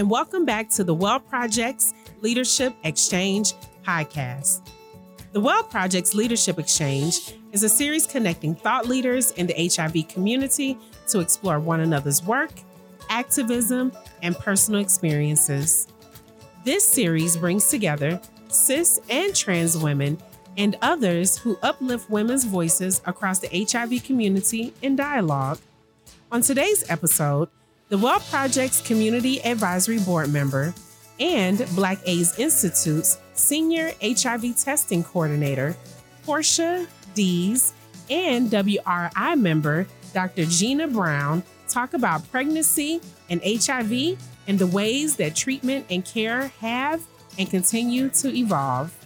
and welcome back to the Well Project's Leadership Exchange podcast. The Well Project's Leadership Exchange is a series connecting thought leaders in the HIV community to explore one another's work, activism, and personal experiences. This series brings together cis and trans women and others who uplift women's voices across the HIV community in dialogue. On today's episode, the Well Project's Community Advisory Board member and Black AIDS Institute's Senior HIV Testing Coordinator, Porchia Dees, and WRI member, Dr. Gina Brown, talk about pregnancy and HIV and the ways that treatment and care have and continue to evolve.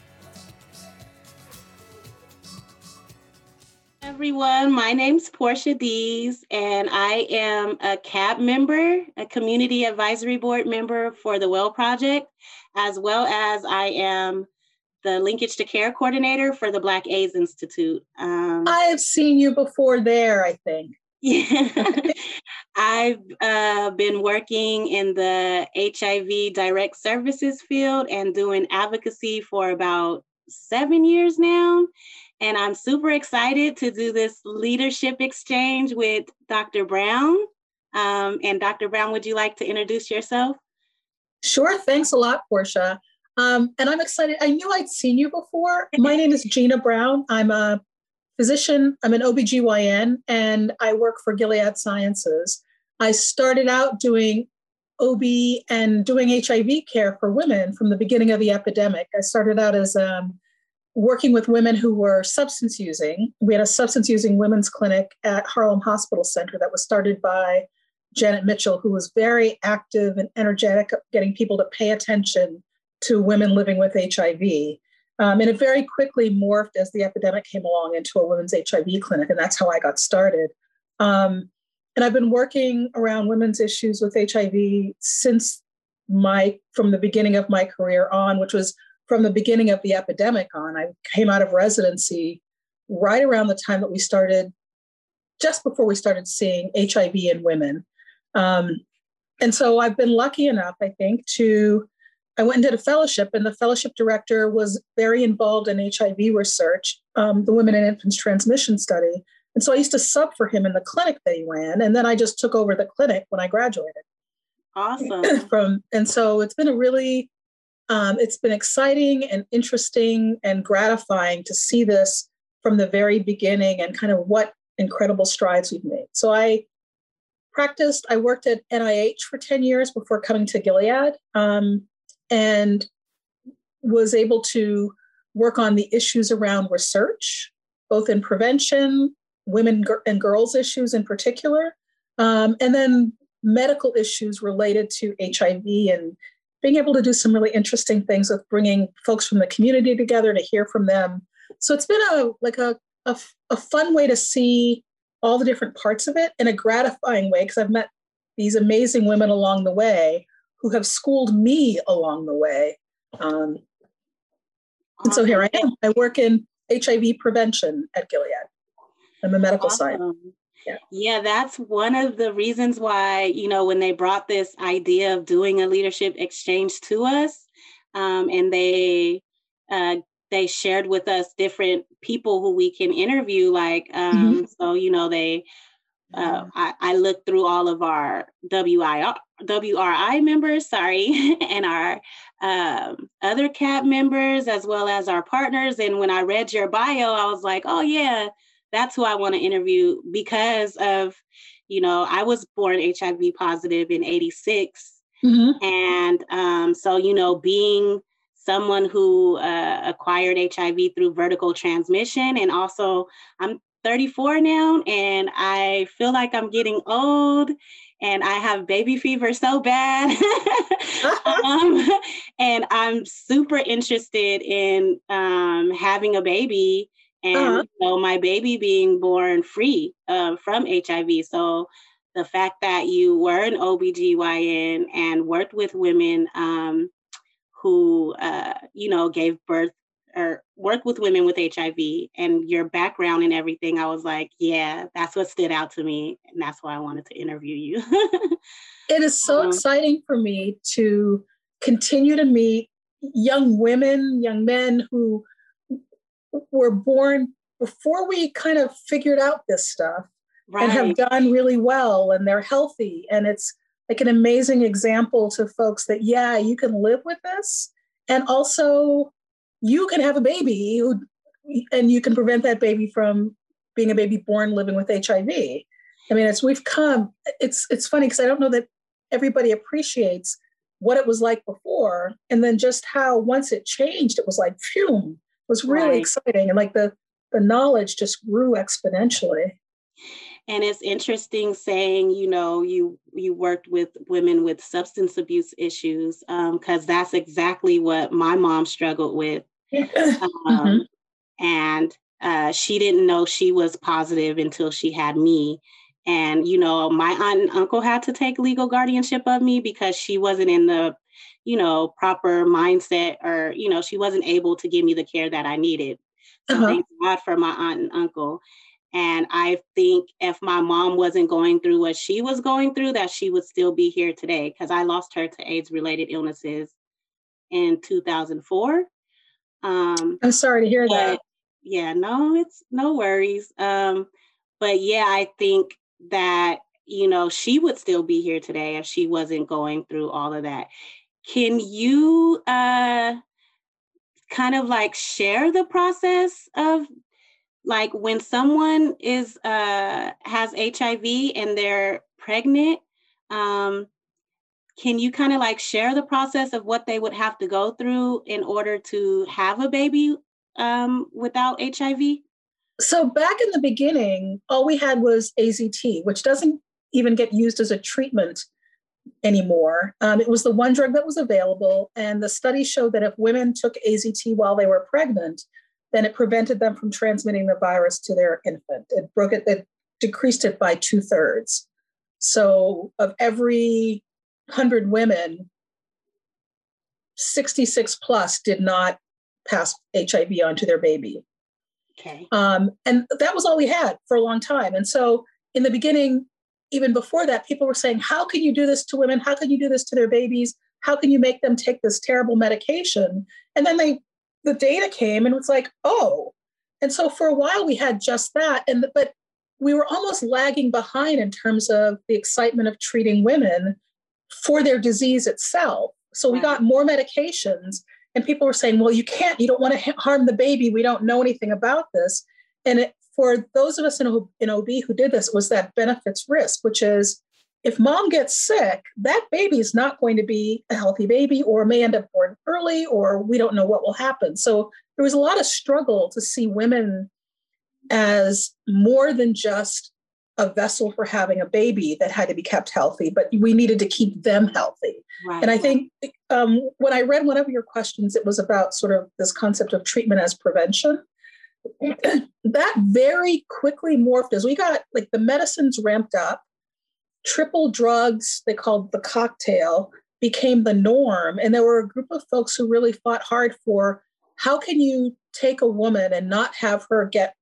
Everyone. My name's Porchia Dees, and I am a CAB member, a Community Advisory Board member for the Well Project, as well as I am the Linkage to Care Coordinator for the Black AIDS Institute. Um, I have seen you before there, I think. Yeah. I've uh, been working in the HIV direct services field and doing advocacy for about seven years now. And I'm super excited to do this leadership exchange with Dr. Brown. Um, and Dr. Brown, would you like to introduce yourself? Sure. Thanks a lot, Porchia. Um, and I'm excited. I knew I'd seen you before. My name is Gina Brown. I'm a physician, I'm an OBGYN, and I work for Gilead Sciences. I started out doing OB and doing HIV care for women from the beginning of the epidemic. I started out as um, working with women who were substance using. We had a substance using women's clinic at Harlem Hospital Center that was started by Janet Mitchell, who was very active and energetic, getting people to pay attention to women living with HIV. Um, and it very quickly morphed as the epidemic came along into a women's HIV clinic, and that's how I got started. Um, and I've been working around women's issues with HIV since my from the beginning of my career on, which was from the beginning of the epidemic on. I came out of residency right around the time that we started, just before we started seeing HIV in women. Um, and so I've been lucky enough, I think, to I went and did a fellowship, and the fellowship director was very involved in HIV research, um, the Women and Infants Transmission Study. And so I used to sub for him in the clinic that he ran, and then I just took over the clinic when I graduated. Awesome. From and so it's been a really um, it's been exciting and interesting and gratifying to see this from the very beginning and kind of what incredible strides we've made. So I practiced, I worked at NIH for 10 years before coming to Gilead um, and was able to work on the issues around research, both in prevention, women and girls issues in particular, um, and then medical issues related to HIV and being able to do some really interesting things with bringing folks from the community together to hear from them. So it's been a like a, a, a fun way to see all the different parts of it in a gratifying way because I've met these amazing women along the way who have schooled me along the way. Um, and so here I am. I work in HIV prevention at Gilead. I'm a medical awesome. scientist. Yeah. yeah, that's one of the reasons why, you know, when they brought this idea of doing a leadership exchange to us, um, and they uh, they shared with us different people who we can interview. Like, um, mm-hmm. so you know, they uh, I, I looked through all of our WIR, WRI members, sorry, and our um, other CAB members, as well as our partners. And when I read your bio, I was like, oh, yeah, that's who I want to interview because of, you know, I was born HIV positive in 86. Mm-hmm. And um, so, you know, being someone who uh, acquired HIV through vertical transmission, and also I'm 34 now, and I feel like I'm getting old and I have baby fever so bad. um, and I'm super interested in um, having a baby and uh-huh. you know, my baby being born free uh, from HIV. So the fact that you were an OBGYN and worked with women um, who, uh, you know, gave birth or work with women with HIV and your background and everything, I was like, yeah, that's what stood out to me. And that's why I wanted to interview you. it is so um, exciting for me to continue to meet young women, young men who were born before we kind of figured out this stuff right. and have done really well and they're healthy. And it's like an amazing example to folks that, yeah, you can live with this. And also, you can have a baby who, and you can prevent that baby from being a baby born living with HIV. I mean, it's we've come. It's it's funny because I don't know that everybody appreciates what it was like before, and then just how once it changed, it was like phew, was really right. exciting, and like the the knowledge just grew exponentially and it's interesting saying you know you you worked with women with substance abuse issues because um, that's exactly what my mom struggled with um, mm-hmm. and uh, she didn't know she was positive until she had me and you know my aunt and uncle had to take legal guardianship of me because she wasn't in the you know proper mindset or you know she wasn't able to give me the care that i needed so uh-huh. thank god for my aunt and uncle and I think if my mom wasn't going through what she was going through, that she would still be here today because I lost her to AIDS related illnesses in 2004. Um, I'm sorry to hear that. Yeah, no, it's no worries. Um, but yeah, I think that, you know, she would still be here today if she wasn't going through all of that. Can you uh, kind of like share the process of like when someone is uh, has hiv and they're pregnant um, can you kind of like share the process of what they would have to go through in order to have a baby um, without hiv so back in the beginning all we had was AZT which doesn't even get used as a treatment anymore um, it was the one drug that was available and the study showed that if women took AZT while they were pregnant then it prevented them from transmitting the virus to their infant. It broke it, it decreased it by two thirds. So of every 100 women, 66 plus did not pass HIV on to their baby. Okay. Um, and that was all we had for a long time. And so in the beginning, even before that, people were saying, How can you do this to women? How can you do this to their babies? How can you make them take this terrible medication? And then they the data came and it was like, oh. And so for a while we had just that. And but we were almost lagging behind in terms of the excitement of treating women for their disease itself. So we got more medications, and people were saying, well, you can't, you don't want to harm the baby. We don't know anything about this. And it, for those of us in, in OB who did this, was that benefits risk, which is if mom gets sick, that baby is not going to be a healthy baby or may end up born early or we don't know what will happen. So there was a lot of struggle to see women as more than just a vessel for having a baby that had to be kept healthy, but we needed to keep them healthy. Right. And I think um, when I read one of your questions, it was about sort of this concept of treatment as prevention. That very quickly morphed as we got like the medicines ramped up triple drugs, they called the cocktail, became the norm. And there were a group of folks who really fought hard for how can you take a woman and not have her get,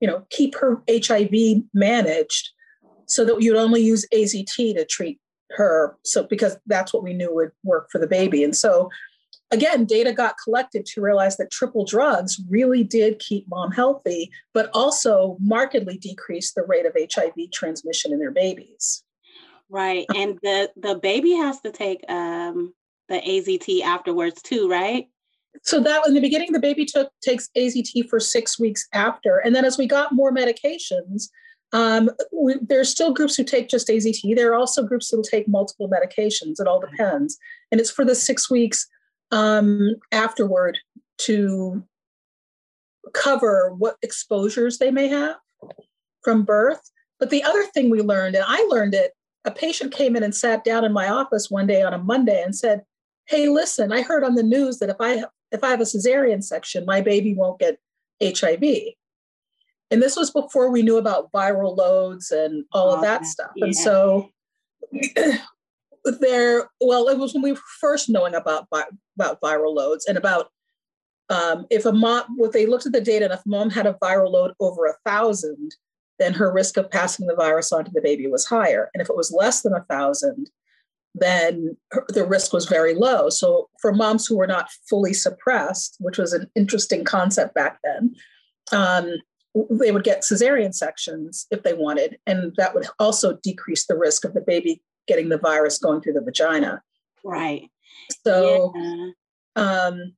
you know, keep her HIV managed so that you'd only use AZT to treat her. So, because that's what we knew would work for the baby. And so, again, data got collected to realize that triple drugs really did keep mom healthy, but also markedly decreased the rate of HIV transmission in their babies. Right. And the the baby has to take um the AZT afterwards too, right? So that in the beginning, the baby took takes AZT for six weeks after, and then as we got more medications, um, we, there are still groups who take just AZT. There are also groups that will take multiple medications. It all depends, and it's for the six weeks um, afterward to cover what exposures they may have from birth. But the other thing we learned, and I learned it a patient came in and sat down in my office one day on a Monday and said, "Hey, listen, I heard on the news that if I if I have a cesarean section, my baby won't get HIV." And this was before we knew about viral loads and all of that stuff. And so there, well, it was when we were first knowing about about viral loads and about um, if a mom, what they looked at the data, and if mom had a viral load over a thousand, then her risk of passing the virus on to the baby was higher. And if it was less than a thousand, then the risk was very low. So for moms who were not fully suppressed, which was an interesting concept back then, um, they would get cesarean sections if they wanted, and that would also decrease the risk of the baby getting the virus going through the vagina. Right. So yeah. um,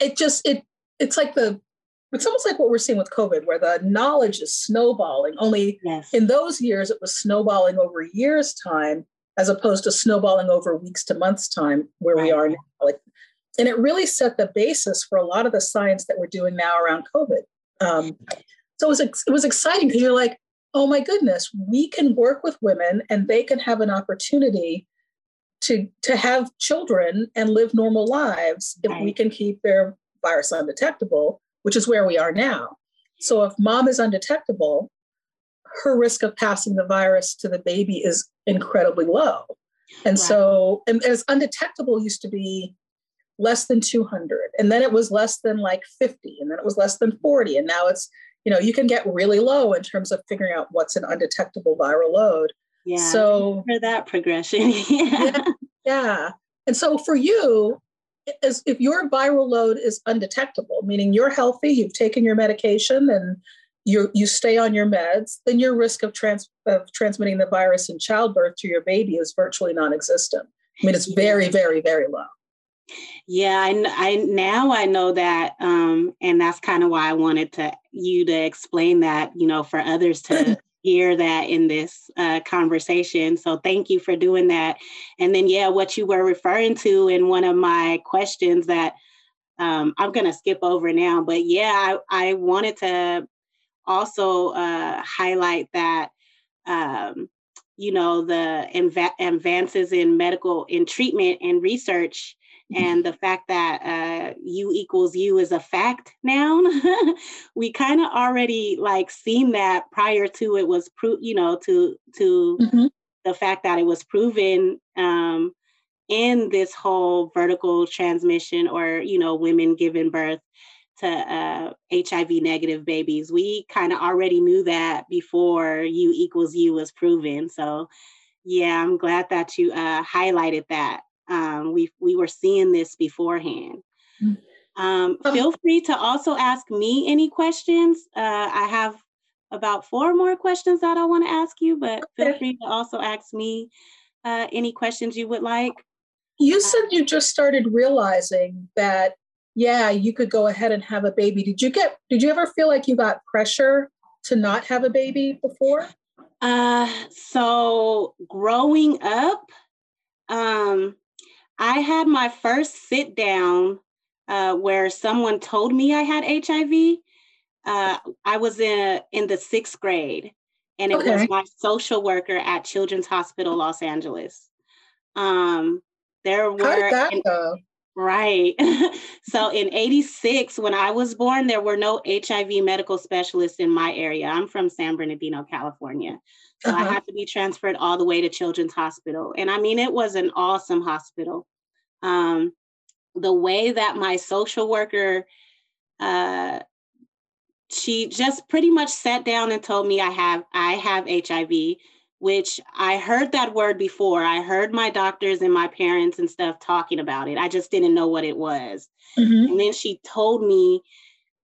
it just it it's like the it's almost like what we're seeing with COVID, where the knowledge is snowballing. Only yes. in those years, it was snowballing over years' time, as opposed to snowballing over weeks to months' time, where right. we are now. Like, and it really set the basis for a lot of the science that we're doing now around COVID. Um, so it was it was exciting because you're like, oh my goodness, we can work with women, and they can have an opportunity to to have children and live normal lives if right. we can keep their virus undetectable which is where we are now. So if mom is undetectable, her risk of passing the virus to the baby is incredibly low. And right. so, and as undetectable used to be less than 200, and then it was less than like 50, and then it was less than 40, and now it's, you know, you can get really low in terms of figuring out what's an undetectable viral load. Yeah. So for that progression. yeah. yeah. Yeah. And so for you, as if your viral load is undetectable, meaning you're healthy, you've taken your medication, and you you stay on your meds, then your risk of trans of transmitting the virus in childbirth to your baby is virtually non-existent. I mean, it's very, very, very low. Yeah, I, I now I know that, um, and that's kind of why I wanted to you to explain that, you know, for others to hear that in this uh, conversation. So thank you for doing that. And then, yeah, what you were referring to in one of my questions that um, I'm going to skip over now, but yeah, I, I wanted to also uh, highlight that. Um, you know the advances in medical in treatment and research and the fact that uh, u equals u is a fact now we kind of already like seen that prior to it was pro- you know to to mm-hmm. the fact that it was proven um, in this whole vertical transmission or you know women giving birth to uh, hiv negative babies. We kind of already knew that before u equals u was proven. So yeah i'm glad that you uh, highlighted that um, we we were seeing this beforehand. Mm. Um, oh. feel free to also ask me any questions. Uh, I have about four more questions that I want to ask you, but feel free to also ask me uh, any questions you would like. You said you just started realizing that, yeah, you could go ahead and have a baby. Did you get? Did you ever feel like you got pressure to not have a baby before? Uh, so growing up, um, I had my first sit down uh, where someone told me I had HIV. Uh, I was in in the sixth grade, and it okay. was my social worker at Children's Hospital Los Angeles. Um, there were How did that go? Right. so in 86, when I was born, there were no HIV medical specialists in my area. I'm from San Bernardino, California. So uh-huh. I had to be transferred all the way to Children's Hospital. And I mean, it was an awesome hospital. Um, the way that my social worker, uh, she just pretty much sat down and told me I have I have HIV, which I heard that word before. I heard my doctors and my parents and stuff talking about it. I just didn't know what it was. Mm-hmm. And then she told me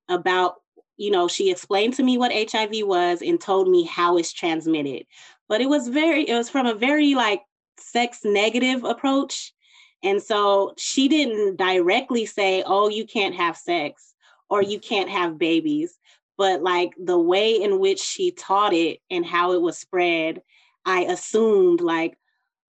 about you know, she explained to me what HIV was and told me how it's transmitted. But it was very, it was from a very like sex negative approach. And so she didn't directly say, oh, you can't have sex or you can't have babies. But like the way in which she taught it and how it was spread, I assumed, like,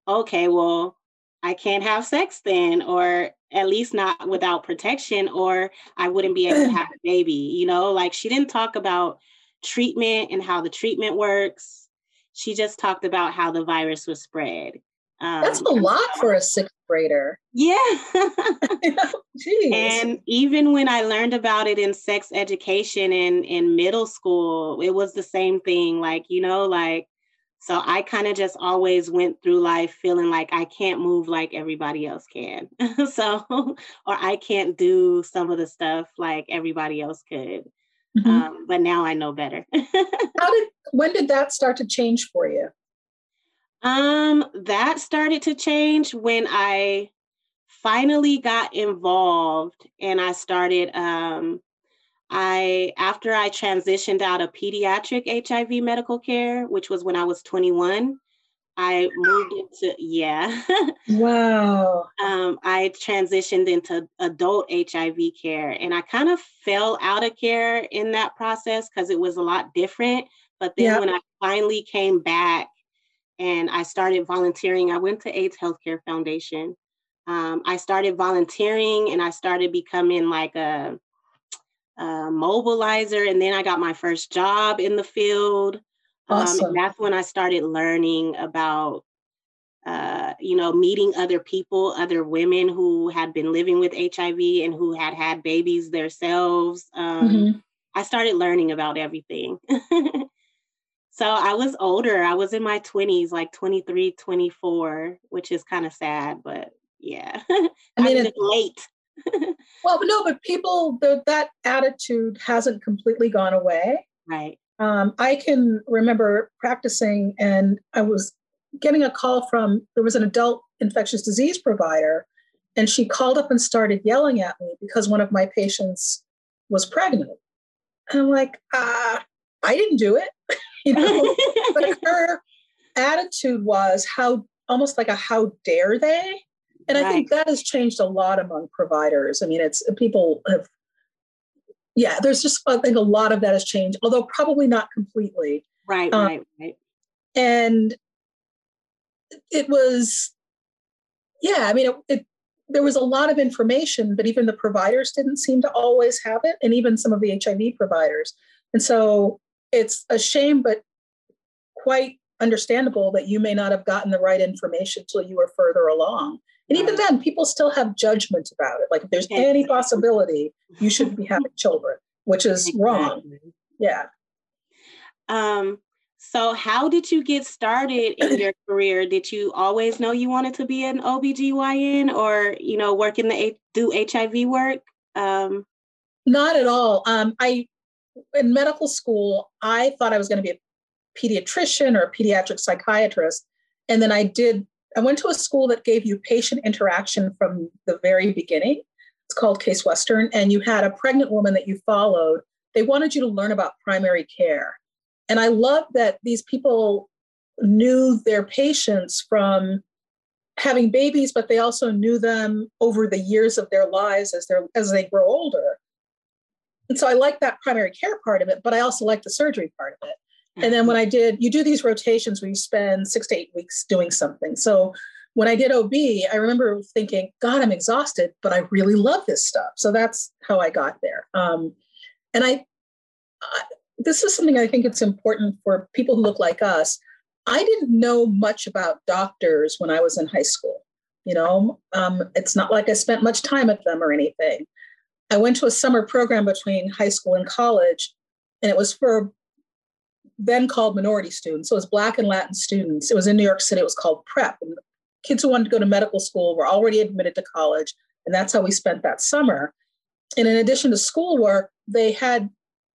okay, well, I can't have sex then, or at least not without protection, or I wouldn't be able to have a baby. You know, like she didn't talk about treatment and how the treatment works. She just talked about how the virus was spread. Um, That's a lot for a sixth grader. Yeah. and even when I learned about it in sex education in, in middle school, it was the same thing. Like, you know, like So I kind of just always went through life feeling like I can't move like everybody else can. so, or I can't do some of the stuff like everybody else could. Mm-hmm. Um, but now I know better. How did, when did that start to change for you? Um, that started to change when I finally got involved and I started um I after I transitioned out of pediatric HIV medical care, which was when I was 21, I moved into yeah. wow. um, I transitioned into adult HIV care, and I kind of fell out of care in that process because it was a lot different. But then yeah. when I finally came back and I started volunteering, I went to AIDS Healthcare Foundation. Um, I started volunteering, and I started becoming like a uh, mobilizer. And then I got my first job in the field. Awesome. Um, that's when I started learning about, uh, you know, meeting other people, other women who had been living with HIV and who had had babies themselves. Um, mm-hmm. I started learning about everything. so I was older. I was in my 20s, like 23, 24, which is kind of sad, but yeah. I mean, it's late well, no, but people, the, that attitude hasn't completely gone away. Right. Um, I can remember practicing, and I was getting a call from there was an adult infectious disease provider, and she called up and started yelling at me because one of my patients was pregnant. And I'm like, ah, I didn't do it. you know, but her attitude was how almost like a how dare they and right. I think that has changed a lot among providers. I mean, it's people have, yeah, there's just, I think a lot of that has changed, although probably not completely. Right, um, right, right. And it was, yeah, I mean, it, it, there was a lot of information, but even the providers didn't seem to always have it, and even some of the HIV providers. And so it's a shame, but quite understandable that you may not have gotten the right information till you were further along. And even then, people still have judgment about it. Like if there's any possibility, you shouldn't be having children, which is wrong. Yeah. Um, so how did you get started in your career? Did you always know you wanted to be an OBGYN or, you know, work in the do HIV work? Um, not at all. Um, I in medical school, I thought I was going to be a pediatrician or a pediatric psychiatrist. And then I did I went to a school that gave you patient interaction from the very beginning. It's called Case Western, and you had a pregnant woman that you followed. They wanted you to learn about primary care. And I love that these people knew their patients from having babies, but they also knew them over the years of their lives as, they as they grow older. And so I like that primary care part of it, but I also like the surgery part of it. And then when I did, you do these rotations where you spend six to eight weeks doing something. So when I did OB, I remember thinking, God, I'm exhausted, but I really love this stuff. So that's how I got there. Um, and I, I, this is something I think it's important for people who look like us. I didn't know much about doctors when I was in high school. You know, um, it's not like I spent much time with them or anything. I went to a summer program between high school and college, and it was for then called minority students. So it was Black and Latin students. It was in New York City. It was called PrEP. And kids who wanted to go to medical school were already admitted to college. And that's how we spent that summer. And in addition to schoolwork, they had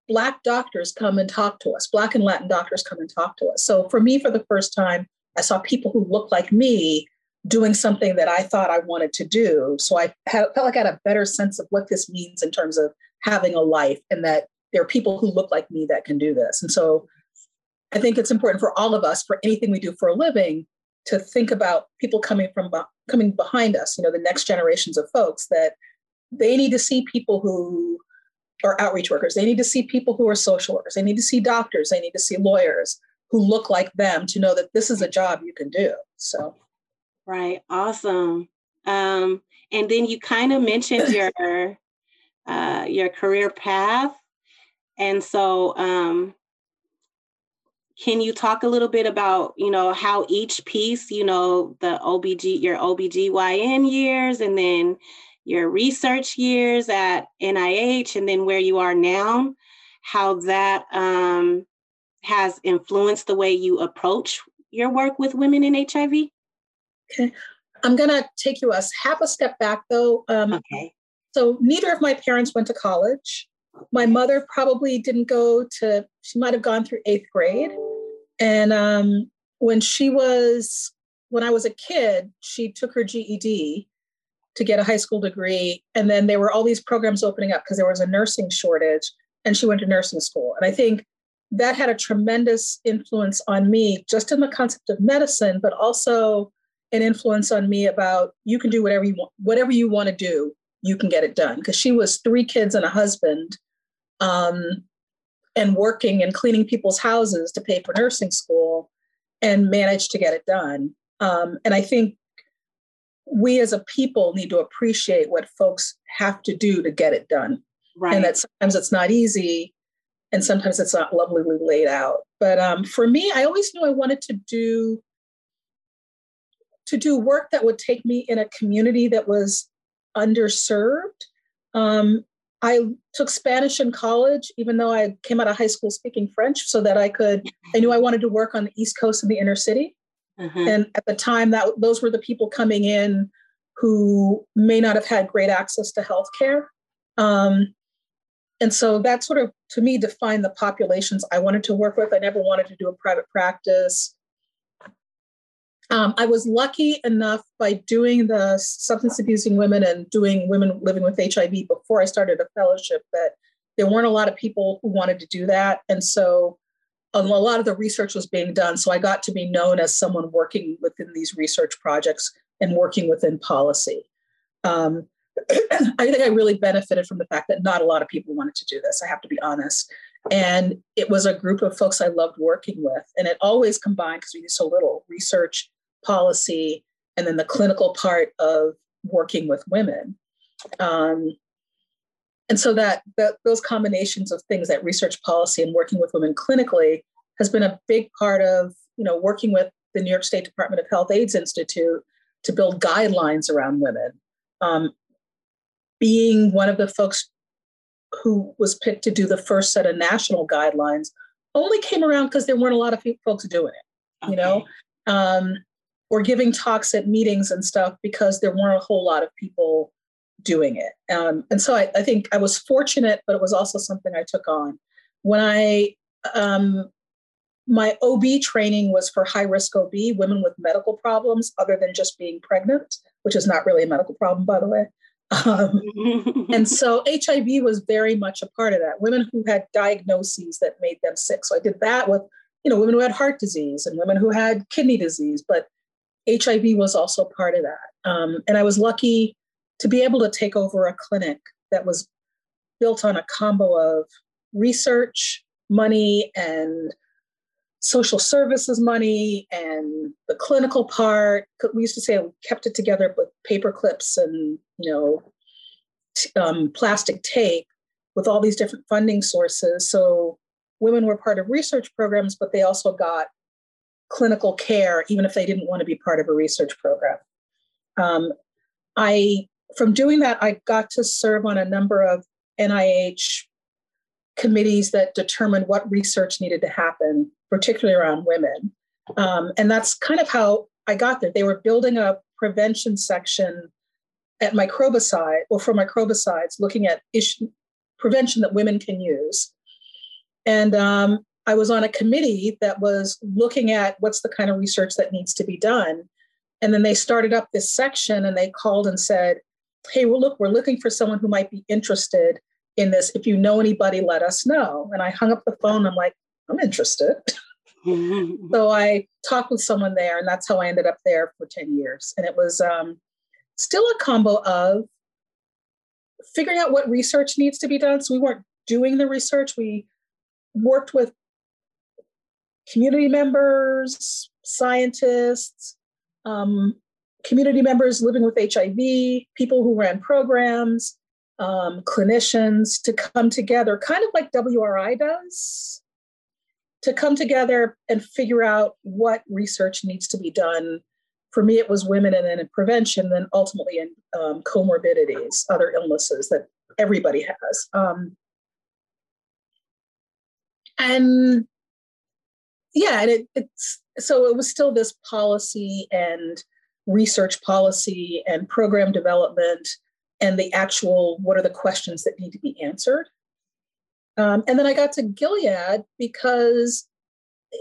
Black doctors come and talk to us, Black and Latin doctors come and talk to us. So for me, for the first time, I saw people who looked like me doing something that I thought I wanted to do. So I felt like I had a better sense of what this means in terms of having a life and that there are people who look like me that can do this. And so I think it's important for all of us, for anything we do for a living, to think about people coming from coming behind us. You know, the next generations of folks that they need to see people who are outreach workers. They need to see people who are social workers. They need to see doctors. They need to see lawyers who look like them to know that this is a job you can do. So, right, awesome. Um, and then you kind of mentioned your uh, your career path, and so um, can you talk a little bit about you know how each piece you know the obg your obgyn years and then your research years at nih and then where you are now how that um, has influenced the way you approach your work with women in HIV? Okay. I'm going to take you a half a step back though. Um, okay. So neither of my parents went to college. My mother probably didn't go to, she might have gone through eighth grade. And um, when she was, when I was a kid, she took her GED to get a high school degree. And then there were all these programs opening up because there was a nursing shortage and she went to nursing school. And I think that had a tremendous influence on me, just in the concept of medicine, but also an influence on me about you can do whatever you want, whatever you want to do, you can get it done. Because she was three kids and a husband, um, and working and cleaning people's houses to pay for nursing school, and managed to get it done. Um, and I think we as a people need to appreciate what folks have to do to get it done, right. and that sometimes it's not easy, and sometimes it's not lovely laid out. But um, for me, I always knew I wanted to do to do work that would take me in a community that was underserved. Um, I took Spanish in college, even though I came out of high school speaking French, so that I could. I knew I wanted to work on the East Coast and the inner city. Mm-hmm. And at the time, that those were the people coming in who may not have had great access to healthcare. Um, and so that sort of, to me, defined the populations I wanted to work with. I never wanted to do a private practice. Um, I was lucky enough by doing the substance abusing women and doing women living with HIV before I started a fellowship that there weren't a lot of people who wanted to do that. And so a lot of the research was being done. So I got to be known as someone working within these research projects and working within policy. Um, I think I really benefited from the fact that not a lot of people wanted to do this. I have to be honest. And it was a group of folks I loved working with. And it always combined, because we did so little research, policy, and then the clinical part of working with women. Um, and so that, that those combinations of things, that research policy and working with women clinically, has been a big part of you know working with the New York State Department of Health AIDS Institute to build guidelines around women. Um, being one of the folks who was picked to do the first set of national guidelines only came around because there weren't a lot of folks doing it. Okay. You know, um, or giving talks at meetings and stuff because there weren't a whole lot of people doing it. Um, and so I, I, think I was fortunate, but it was also something I took on. When I, um, my OB training was for high risk OB, women with medical problems other than just being pregnant, which is not really a medical problem, by the way. Um, and so HIV was very much a part of that. Women who had diagnoses that made them sick. So I did that with, you know, women who had heart disease and women who had kidney disease, but HIV was also part of that. Um, and I was lucky to be able to take over a clinic that was built on a combo of research, money, and social services money and the clinical part. We used to say we kept it together with paper clips and you know um, plastic tape with all these different funding sources. So women were part of research programs, but they also got clinical care, even if they didn't want to be part of a research program. Um, I, from doing that, I got to serve on a number of NIH committees that determined what research needed to happen, particularly around women. Um, and that's kind of how I got there. They were building a prevention section at microbicide, or for microbicides, looking at issue, prevention that women can use. And um, I was on a committee that was looking at what's the kind of research that needs to be done. And then they started up this section and they called and said, Hey, well, look, we're looking for someone who might be interested in this. If you know anybody, let us know. And I hung up the phone. I'm like, I'm interested. so I talked with someone there, and that's how I ended up there for 10 years. And it was um, still a combo of figuring out what research needs to be done. So we weren't doing the research, we worked with community members, scientists, um, community members living with HIV, people who ran programs, um, clinicians to come together, kind of like WRI does, to come together and figure out what research needs to be done. For me, it was women and then in prevention, then ultimately in um, comorbidities, other illnesses that everybody has. Um, and yeah, and it, it's so it was still this policy and research policy and program development and the actual what are the questions that need to be answered. Um, and then I got to Gilead because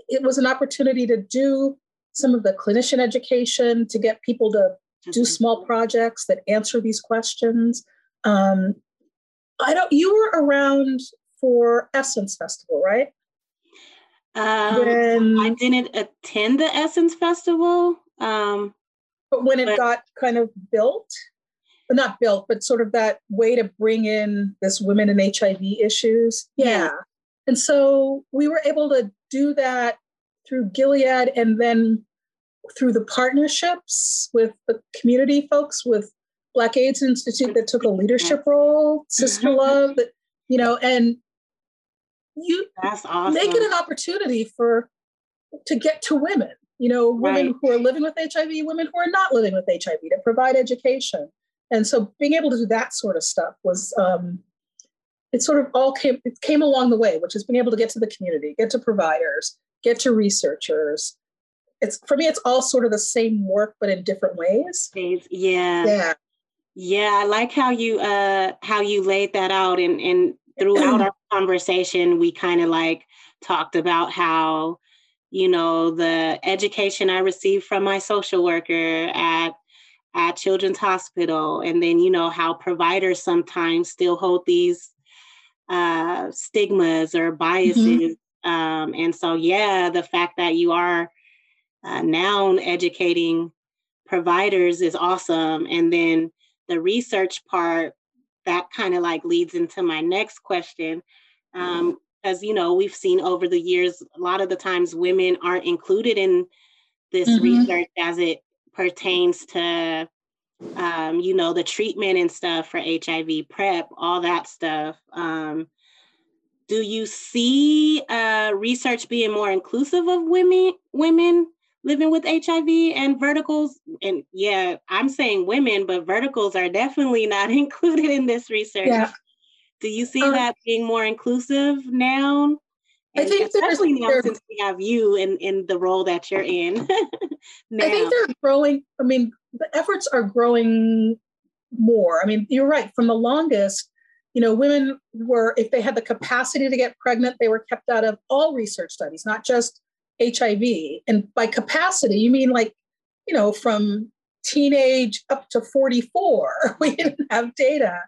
it was an opportunity to do some of the clinician education, to get people to do small projects that answer these questions. Um, I don't. You were around for Essence Festival, right? Um, when, I didn't attend the Essence Festival. Um, but when it but, got kind of built, but not built, but sort of that way to bring in this women and HIV issues. Yeah. yeah. And so we were able to do that through Gilead and then through the partnerships with the community folks with Black AIDS Institute that took a leadership role, Sister mm-hmm. Love, that, you know, and you That's awesome. make it an opportunity for to get to women, you know, women right. who are living with HIV, women who are not living with HIV, to provide education. And so being able to do that sort of stuff was um, it sort of all came it came along the way, which is being able to get to the community, get to providers, get to researchers. It's for me, it's all sort of the same work, but in different ways. Yeah. Yeah. Yeah. I like how you uh how you laid that out and and throughout our conversation, we kind of like talked about how, you know, the education I received from my social worker at at Children's Hospital, and then you know how providers sometimes still hold these uh, stigmas or biases. Mm-hmm. Um, and so, yeah, the fact that you are uh, now educating providers is awesome. And then the research part that kind of like leads into my next question. Um, as you know, we've seen over the years, a lot of the times women aren't included in this mm-hmm. research as it pertains to um, you know, the treatment and stuff for HIV PrEP, all that stuff. Um, do you see uh, research being more inclusive of women women living with HIV and verticals? And yeah, I'm saying women, but verticals are definitely not included in this research. Yeah. Do you see um, that being more inclusive now? I think especially now since we have you in in the role that you're in. I think they're growing. I mean, the efforts are growing more. I mean, you're right. From the longest, you know, women were if they had the capacity to get pregnant, they were kept out of all research studies, not just HIV. And by capacity, you mean like, you know, from teenage up to 44. We didn't have data.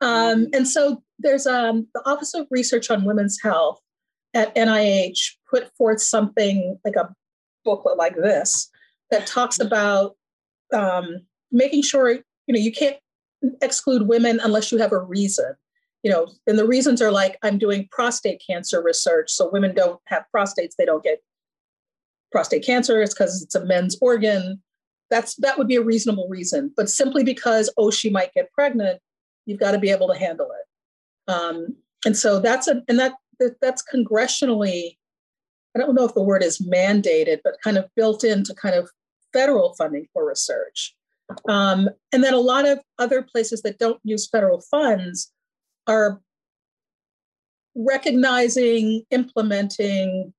Um, and so there's um, the Office of Research on Women's Health at NIH put forth something like a booklet like this that talks about um, making sure you know you can't exclude women unless you have a reason you know and the reasons are like i'm doing prostate cancer research so women don't have prostates they don't get prostate cancer it's because it's a men's organ that's that would be a reasonable reason but simply because oh she might get pregnant you've got to be able to handle it um, and so that's a and that that that's congressionally, I don't know if the word is mandated, but kind of built into kind of federal funding for research. Um, and then a lot of other places that don't use federal funds are recognizing, implementing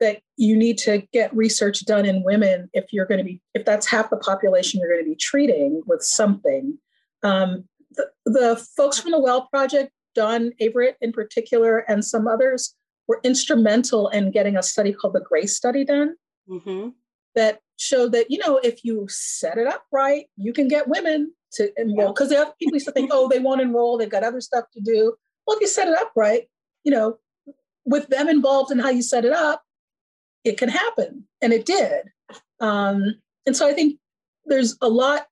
that you need to get research done in women if you're going to be, if that's half the population you're going to be treating with something. Um, the, the folks from the Well Project Dawn Averitt in particular, and some others were instrumental in getting a study called the GRACE study done mm-hmm. that showed that, you know, if you set it up right, you can get women to enroll. Because yeah. people used to think, oh, they won't enroll, they've got other stuff to do. Well, if you set it up right, you know, with them involved in how you set it up, it can happen. And it did. Um, and so I think there's a lot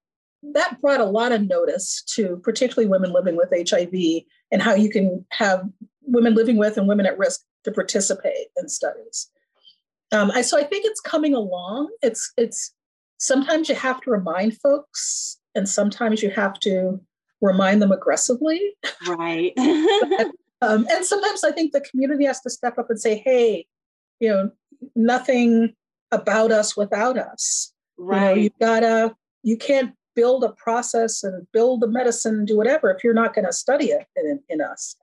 that brought a lot of notice to particularly women living with HIV and how you can have women living with and women at risk to participate in studies. Um, I, so I think it's coming along. It's it's sometimes you have to remind folks, and sometimes you have to remind them aggressively. Right. but, um, and sometimes I think the community has to step up and say, "Hey, you know, nothing about us without us. Right. You know, you gotta. You can't build a process and build the medicine and do whatever if you're not going to study it in, in us.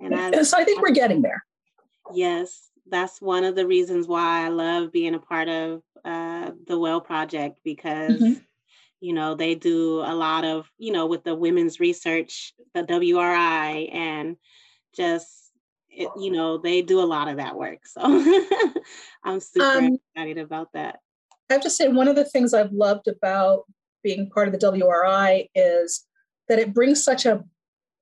And, I, so I think we're getting there. Yes, that's one of the reasons why I love being a part of uh, the Well Project because mm-hmm. you know they do a lot of you know with the women's research, the WRI, and just it, you know they do a lot of that work. So I'm super um, excited about that. I have to say one of the things I've loved about being part of the WRI is that it brings such a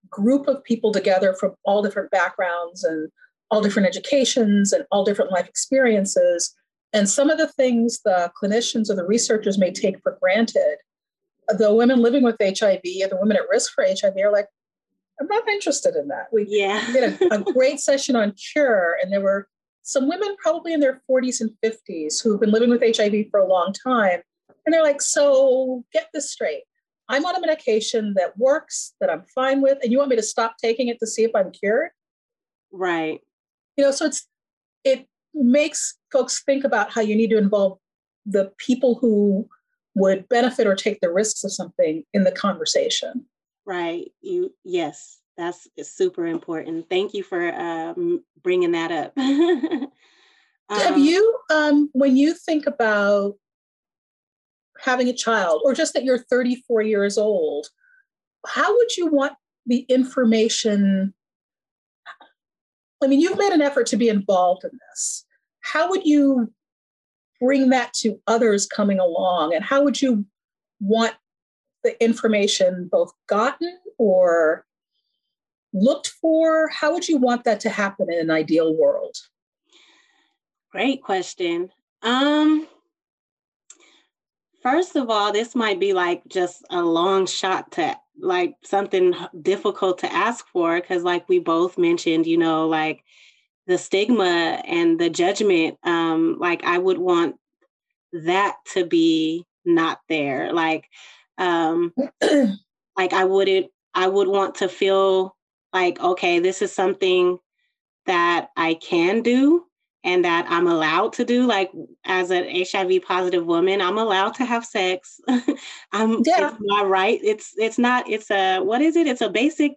group of people together from all different backgrounds and all different educations and all different life experiences. And some of the things the clinicians or the researchers may take for granted, the women living with HIV or the women at risk for HIV are like, I'm not interested in that. We yeah. did a, a great session on cure, and there were some women probably in their 40s and 50s who've been living with HIV for a long time. And they're like, so get this straight. I'm on a medication that works, that I'm fine with, and you want me to stop taking it to see if I'm cured? Right. You know, so it's it makes folks think about how you need to involve the people who would benefit or take the risks of something in the conversation. Right. You yes, that's super important. Thank you for um, bringing that up. um, Have you, um, when you think about having a child or just that you're 34 years old, how would you want the information? I mean, you've made an effort to be involved in this. How would you bring that to others coming along? And how would you want the information both gotten or looked for? How would you want that to happen in an ideal world? Great question. Um, First of all, this might be like just a long shot to like something difficult to ask for because, like we both mentioned, you know, like the stigma and the judgment. Um, like I would want that to be not there. Like, um, like I wouldn't. I would want to feel like okay, this is something that I can do and that I'm allowed to do. Like as an HIV positive woman, I'm allowed to have sex. I'm yeah. it's my right. It's it's not, it's a what is it? It's a basic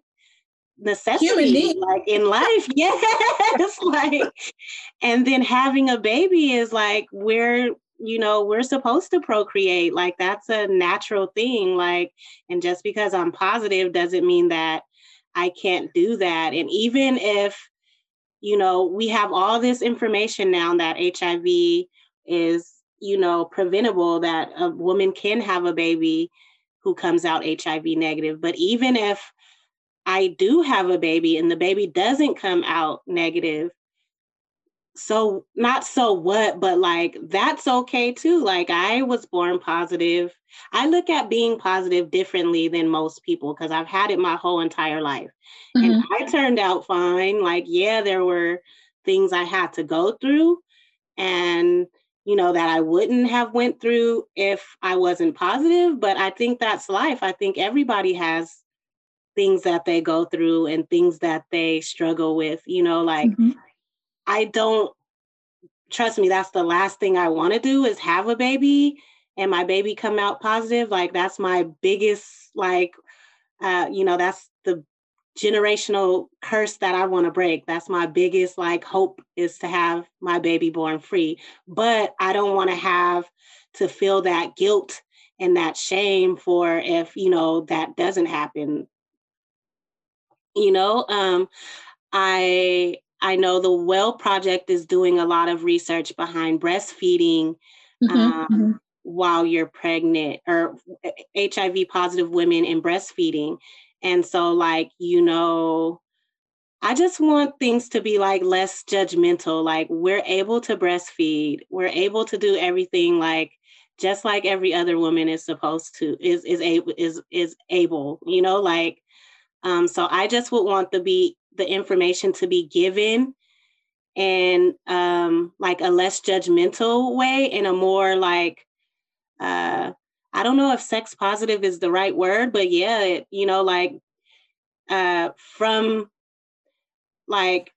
necessity like in life. yes. like and then having a baby is like we're you know we're supposed to procreate like that's a natural thing like and just because i'm positive doesn't mean that i can't do that and even if you know, we have all this information now that HIV is, you know, preventable, that a woman can have a baby who comes out HIV negative. But even if I do have a baby and the baby doesn't come out negative, so not so what but like that's okay too like i was born positive. I look at being positive differently than most people because i've had it my whole entire life. Mm-hmm. and i turned out fine like yeah there were things i had to go through and you know that i wouldn't have went through if i wasn't positive but i think that's life. I think everybody has things that they go through and things that they struggle with you know like mm-hmm I don't trust me, that's the last thing I want to do is have a baby and my baby come out positive. Like that's my biggest like uh, you know, that's the generational curse that I want to break. That's my biggest like hope is to have my baby born free. But I don't want to have to feel that guilt and that shame for if, you know, that doesn't happen. You know, um I I know the Well Project is doing a lot of research behind breastfeeding mm-hmm, um, mm-hmm. while you're pregnant or HIV positive women in breastfeeding. And so, like, you know, I just want things to be like less judgmental. Like, we're able to breastfeed, we're able to do everything like just like every other woman is supposed to is is able is is able you know like um so i just would want to be the information to be given in um, like a less judgmental way, in a more like uh, I don't know if sex positive is the right word, but yeah, it, you know, like uh, from like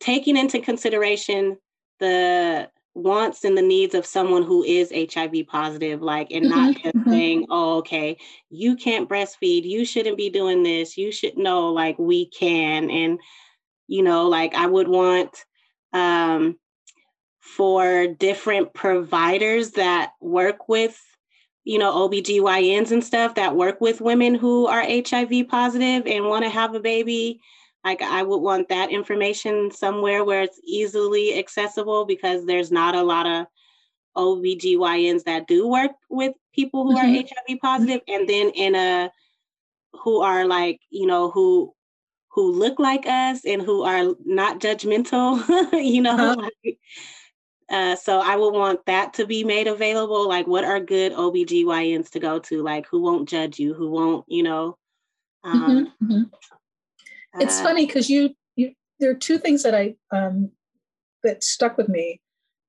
taking into consideration the wants and the needs of someone who is HIV positive, like, and not mm-hmm. just mm-hmm. saying, oh, okay, you can't breastfeed, you shouldn't be doing this, you should know, like, we can. And, you know, like, I would want um, for different providers that work with you know OBGYNs and stuff that work with women who are HIV positive and want to have a baby like I would want that information somewhere where it's easily accessible because there's not a lot of OBGYNs that do work with people who mm-hmm. are HIV positive and then in a who are like, you know, who who look like us and who are not judgmental, you know. Uh-huh. Uh, so I would want that to be made available. Like, what are good OBGYNs to go to? Like, who won't judge you? Who won't, you know? Mm-hmm, um, mm-hmm. It's uh, funny because you, you, there are two things that I, um, that stuck with me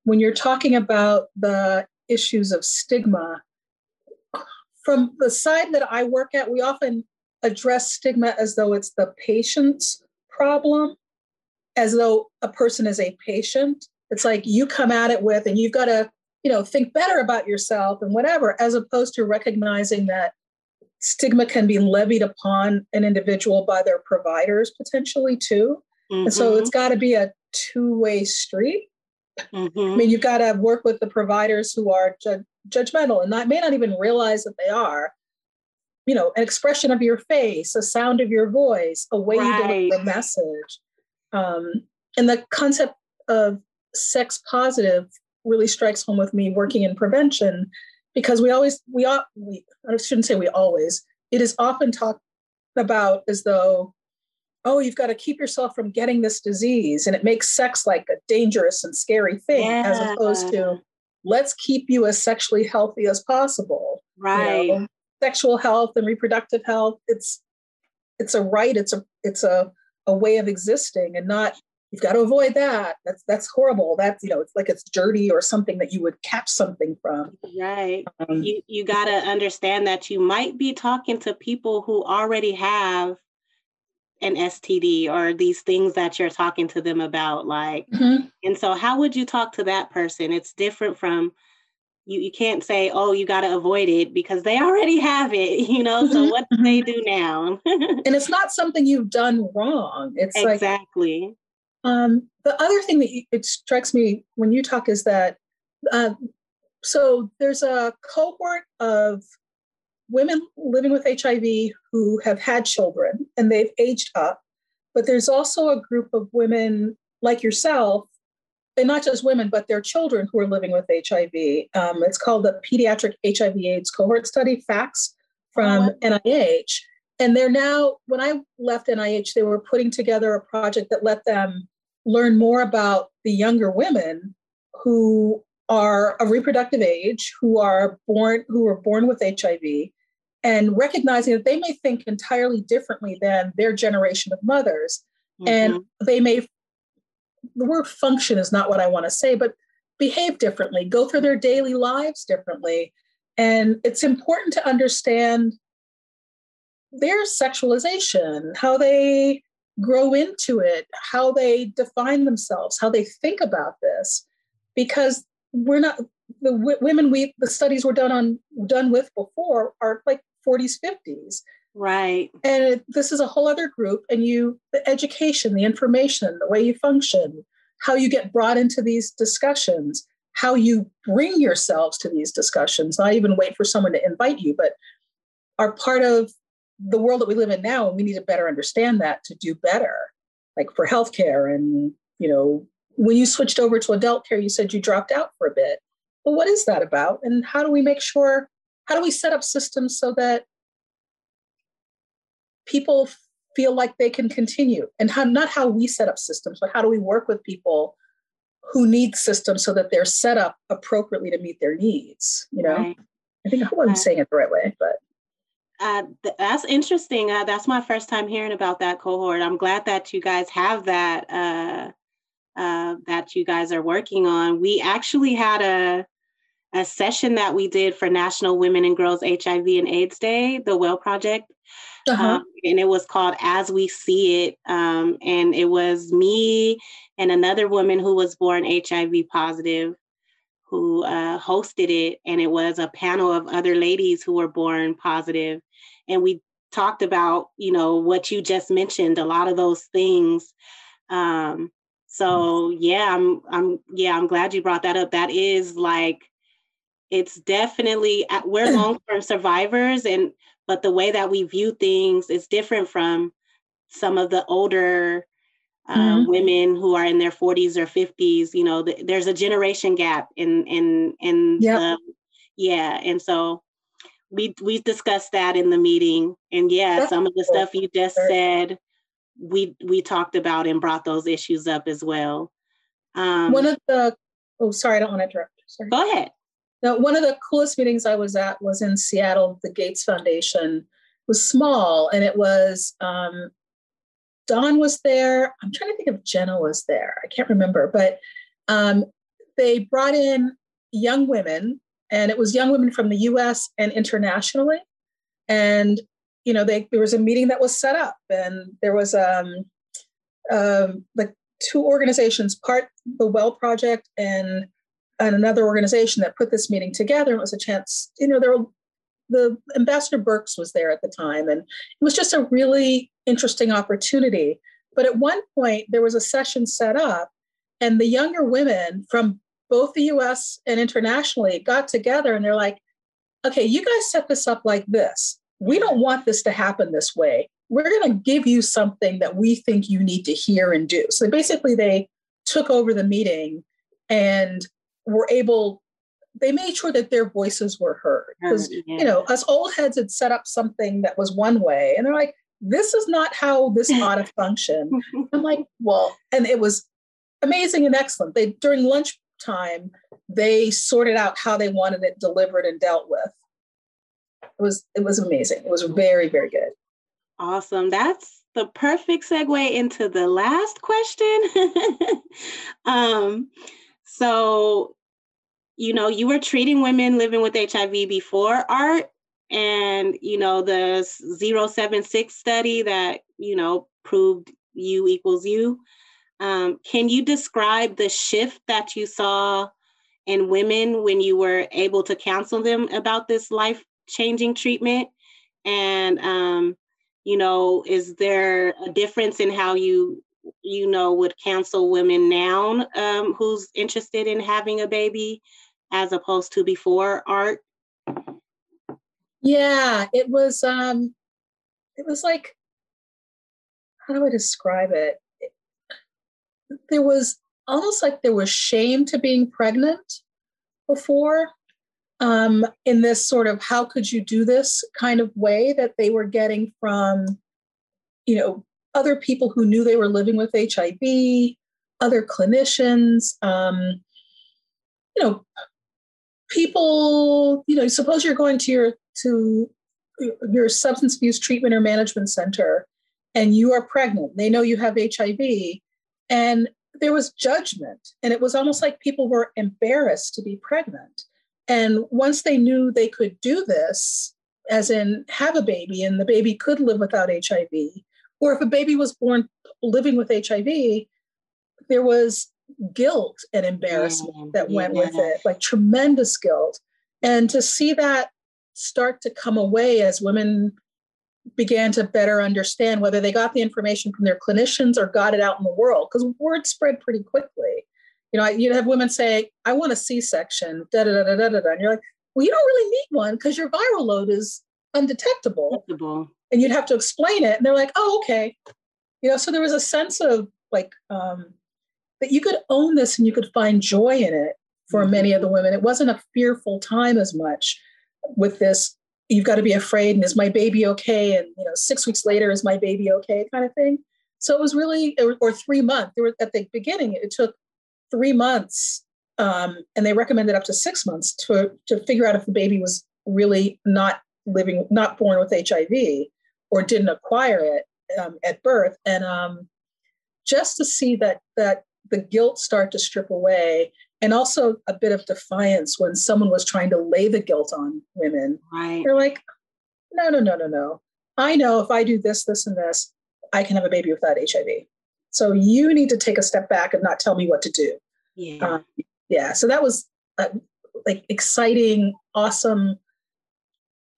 when you're talking about the issues of stigma. From the side that I work at, we often address stigma as though it's the patient's problem, as though a person is a patient. It's like you come at it with, and you've got to, you know, think better about yourself and whatever, as opposed to recognizing that stigma can be levied upon an individual by their providers potentially too. Mm-hmm. And so it's mm-hmm. got to be a two way street. Mm-hmm. I mean, you've got to work with the providers who are ju- judgmental and not, may not even realize that they are. You know, an expression of your face, a sound of your voice, a way right. you deliver a message. Um, and the concept of sex positive really strikes home with me working in prevention because we always we, ought we I shouldn't say we always it is often talked about as though oh you've got to keep yourself from getting this disease and it makes sex like a dangerous and scary thing yeah. as opposed to let's keep you as sexually healthy as possible right you know? sexual health and reproductive health it's it's a right it's a it's a a way of existing and not you've got to avoid that. That's that's horrible. That's you know it's like it's dirty or something that you would catch something from. Right. Um, you you got to understand that you might be talking to people who already have an std or these things that you're talking to them about like mm-hmm. and so how would you talk to that person? It's different from you, you can't say oh you got to avoid it because they already have it you know? So mm-hmm. what do they mm-hmm. do now? And it's not something you've done wrong. It's exactly. like, um, the other thing that it strikes me when you talk is that uh, so there's a cohort of women living with HIV who have had children and they've aged up, but there's also a group of women like yourself, and not just women, but their children who are living with HIV. Um, it's called the Pediatric HIV/AIDS Cohort Study, PHACS, from oh. NIH. And they're now, when I left NIH, they were putting together a project that let them learn more about the younger women who are of reproductive age, who are born, who were born with HIV, and recognizing that they may think entirely differently than their generation of mothers. Mm-hmm. And they may, the word function is not what I want to say, but behave differently, go through their daily lives differently. And it's important to understand their sexualization, how they grow into it, how they define themselves, how they think about this, because we're not the w- women we the studies were done on done with before are like 40s 50s right. And it, this is a whole other group and you the education the information the way you function how you get brought into these discussions how you bring yourselves to these discussions. Not even wait for someone to invite you but are part of the world that we live in now, and we need to better understand that to do better, like for healthcare. And, you know, when you switched over to adult care, you said you dropped out for a bit. Well, what is that about? And how do we make sure, how do we set up systems so that people feel like they can continue? And how, not how we set up systems, but how do we work with people who need systems so that they're set up appropriately to meet their needs? You know, right. I think I hope I'm saying it the right way, but. Uh, th- that's interesting. Uh, that's my first time hearing about that cohort. I'm glad that you guys have that uh, uh that you guys are working on. We actually had a a session that we did for National Women and Girls HIV and AIDS Day, the Well Project, uh-huh. um, and it was called As We See It. Um, and it was me and another woman who was born HIV positive who uh, hosted it, and it was a panel of other ladies who were born positive and we talked about you know what you just mentioned a lot of those things um, So yeah, I'm I'm yeah, I'm glad you brought that up. That is like it's definitely we're long-term survivors and but the way that we view things is different from some of the older uh, mm-hmm. women who are in their 40s or 50s you know the, there's a generation gap in in in yep. the, yeah and so we we discussed that in the meeting and yeah That's some of the cool. stuff you just said we we talked about and brought those issues up as well um, one of the oh sorry i don't want to interrupt sorry. go ahead now, one of the coolest meetings I was at was in Seattle. The Gates Foundation was small, and it was um, Dawn was there. I'm trying to think if Jenna was there. I can't remember, but um, they brought in young women, and it was young women from the U.S. and internationally. And you know, they, there was a meeting that was set up, and there was um, um, like two organizations, part the Well Project and and another organization that put this meeting together. It was a chance, you know, there were the ambassador Birx was there at the time, and it was just a really interesting opportunity. But at one point, there was a session set up, and the younger women from both the US and internationally got together and they're like, okay, you guys set this up like this. We don't want this to happen this way. We're going to give you something that we think you need to hear and do. So basically, they took over the meeting and were able they made sure that their voices were heard oh, because yeah. you know us old heads had set up something that was one way and they're like this is not how this ought to function i'm like well and it was amazing and excellent they during lunch time they sorted out how they wanted it delivered and dealt with. It was it was amazing. It was very very good. Awesome. That's the perfect segue into the last question. Um so, you know, you were treating women living with HIV before ART, and you know the 076 study that you know proved U equals U. Um, can you describe the shift that you saw in women when you were able to counsel them about this life changing treatment? And, um, you know, is there a difference in how you you know, would counsel women now um, who's interested in having a baby as opposed to before ART? Yeah, it was um it was like how do I describe it? There was almost like there was shame to being pregnant before um, in this sort of how could you do this kind of way that they were getting from you know other people who knew they were living with HIV, other clinicians, um, you know, people, you know, suppose you're going to your to your substance abuse treatment or management center and you are pregnant. They know you have HIV and there was judgment and it was almost like people were embarrassed to be pregnant. And once they knew they could do this, as in have a baby and the baby could live without HIV, or if a baby was born living with HIV, there was guilt and embarrassment yeah, that went yeah. with it, like tremendous guilt. And to see that start to come away as women began to better understand whether they got the information from their clinicians or got it out in the world, because word spread pretty quickly. You know, you'd have women say, I want a C section, da da da da da da. And you're like, well, you don't really need one because your viral load is undetectable. and you'd have to explain it and they're like oh okay you know so there was a sense of like um, that you could own this and you could find joy in it for mm-hmm. many of the women it wasn't a fearful time as much with this you've got to be afraid and is my baby okay? And you know six weeks later is my baby okay kind of thing. So it was really or three months there were at the beginning it took three months um, and they recommended up to six months to to figure out if the baby was really not living not born with hiv or didn't acquire it um, at birth. And um, just to see that that the guilt start to strip away and also a bit of defiance when someone was trying to lay the guilt on women. Right. They're like no no no no no. I know if i do this this and this i can have a baby without hiv so you need to take a step back and not tell me what to do. Yeah. Um, yeah so that was a, like exciting awesome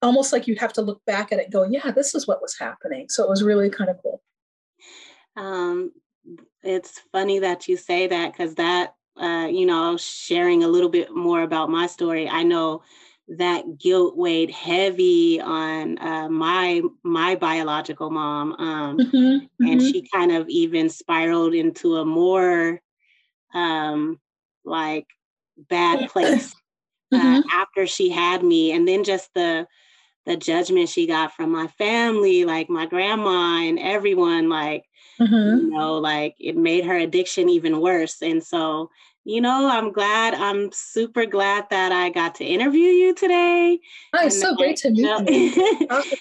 almost like you'd have to look back at it and go, yeah, this is what was happening. So it was really kind of cool. Um, it's funny that you say that because that, uh, you know, sharing a little bit more about my story, I know that guilt weighed heavy on uh, my my biological mom, um, mm-hmm, mm-hmm. and she kind of even spiraled into a more um, like bad place uh, mm-hmm. after she had me, and then just the the judgment she got from my family, like my grandma and everyone, like mm-hmm. you know, like it made her addiction even worse, and so you know, I'm glad. I'm super glad that I got to interview you today. Oh, it's so great to meet you.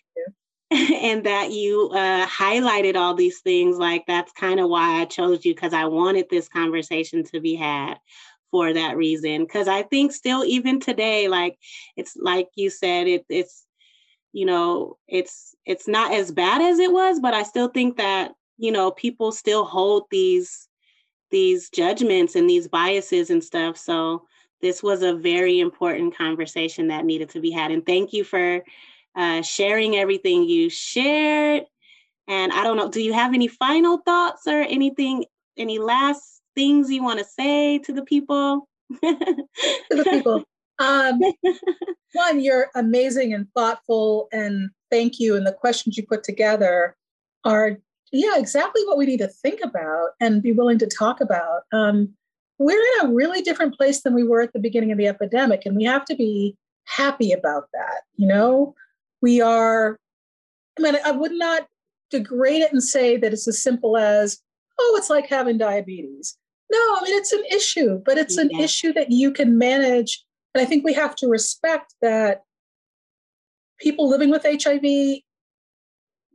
and that you uh, highlighted all these things. Like that's kind of why I chose you because I wanted this conversation to be had for that reason. Because I think still, even today, like it's like you said, it, it's you know, it's it's not as bad as it was, but I still think that you know people still hold these these judgments and these biases and stuff. So this was a very important conversation that needed to be had. And thank you for uh, sharing everything you shared. And I don't know, do you have any final thoughts or anything, any last things you want to say to the people? to the people. Um, one, you're amazing and thoughtful, and thank you. And the questions you put together are yeah, exactly what we need to think about and be willing to talk about. Um, we're in a really different place than we were at the beginning of the epidemic, and we have to be happy about that. You know, we are, I mean, I would not degrade it and say that it's as simple as, oh, it's like having diabetes. No, I mean, it's an issue, but it's an issue that you can manage. And I think we have to respect that people living with HIV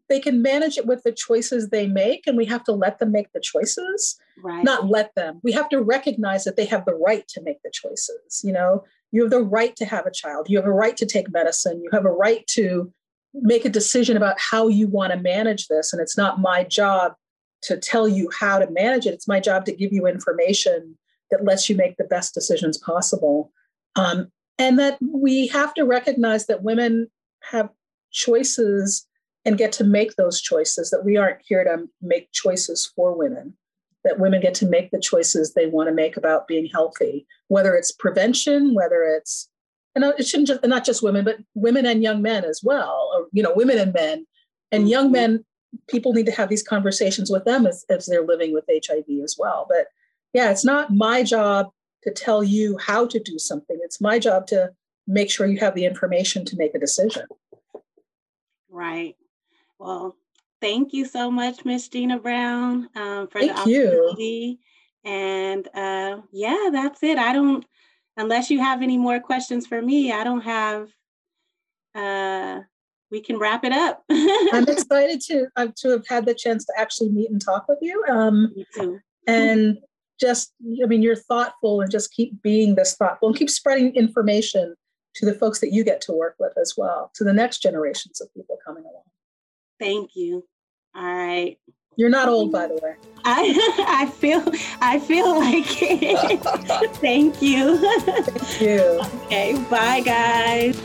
they can manage it with the choices they make and we have to let them make the choices right. not let them. We have to recognize that they have the right to make the choices you know? You have the right to have a child. You have a right to take medicine. You have a right to make a decision about how you want to manage this and it's not my job to tell you how to manage it. It's my job to give you information that lets you make the best decisions possible. Um, and that we have to recognize that women have choices and get to make those choices, that we aren't here to make choices for women, that women get to make the choices they want to make about being healthy, whether it's prevention, whether it's, and it shouldn't just, not just women, but women and young men as well, or, you know, women and men. And young mm-hmm. men, people need to have these conversations with them as, as they're living with HIV as well. But yeah, it's not my job to tell you how to do something. It's my job to make sure you have the information to make a decision. Right. Well, thank you so much, Miss Gina Brown, um, for thank the opportunity. You. And uh, yeah, that's it. I don't, unless you have any more questions for me, I don't have. Uh, we can wrap it up. I'm excited to uh, to have had the chance to actually meet and talk with you. Um, me too. And just, I mean, you're thoughtful and just keep being this thoughtful and keep spreading information to the folks that you get to work with as well, to the next generations of people coming along. Thank you. All right. You're not old, by mm. the way. I I feel I feel like it. Thank you. Thank you. Okay. Bye, guys.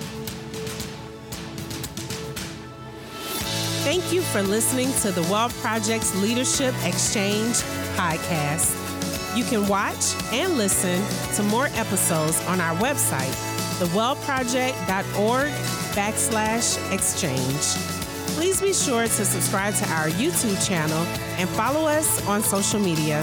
Thank you for listening to the Well Project's Leadership Exchange podcast. You can watch and listen to more episodes on our website, thewellproject.org backslash exchange. Please be sure to subscribe to our YouTube channel and follow us on social media.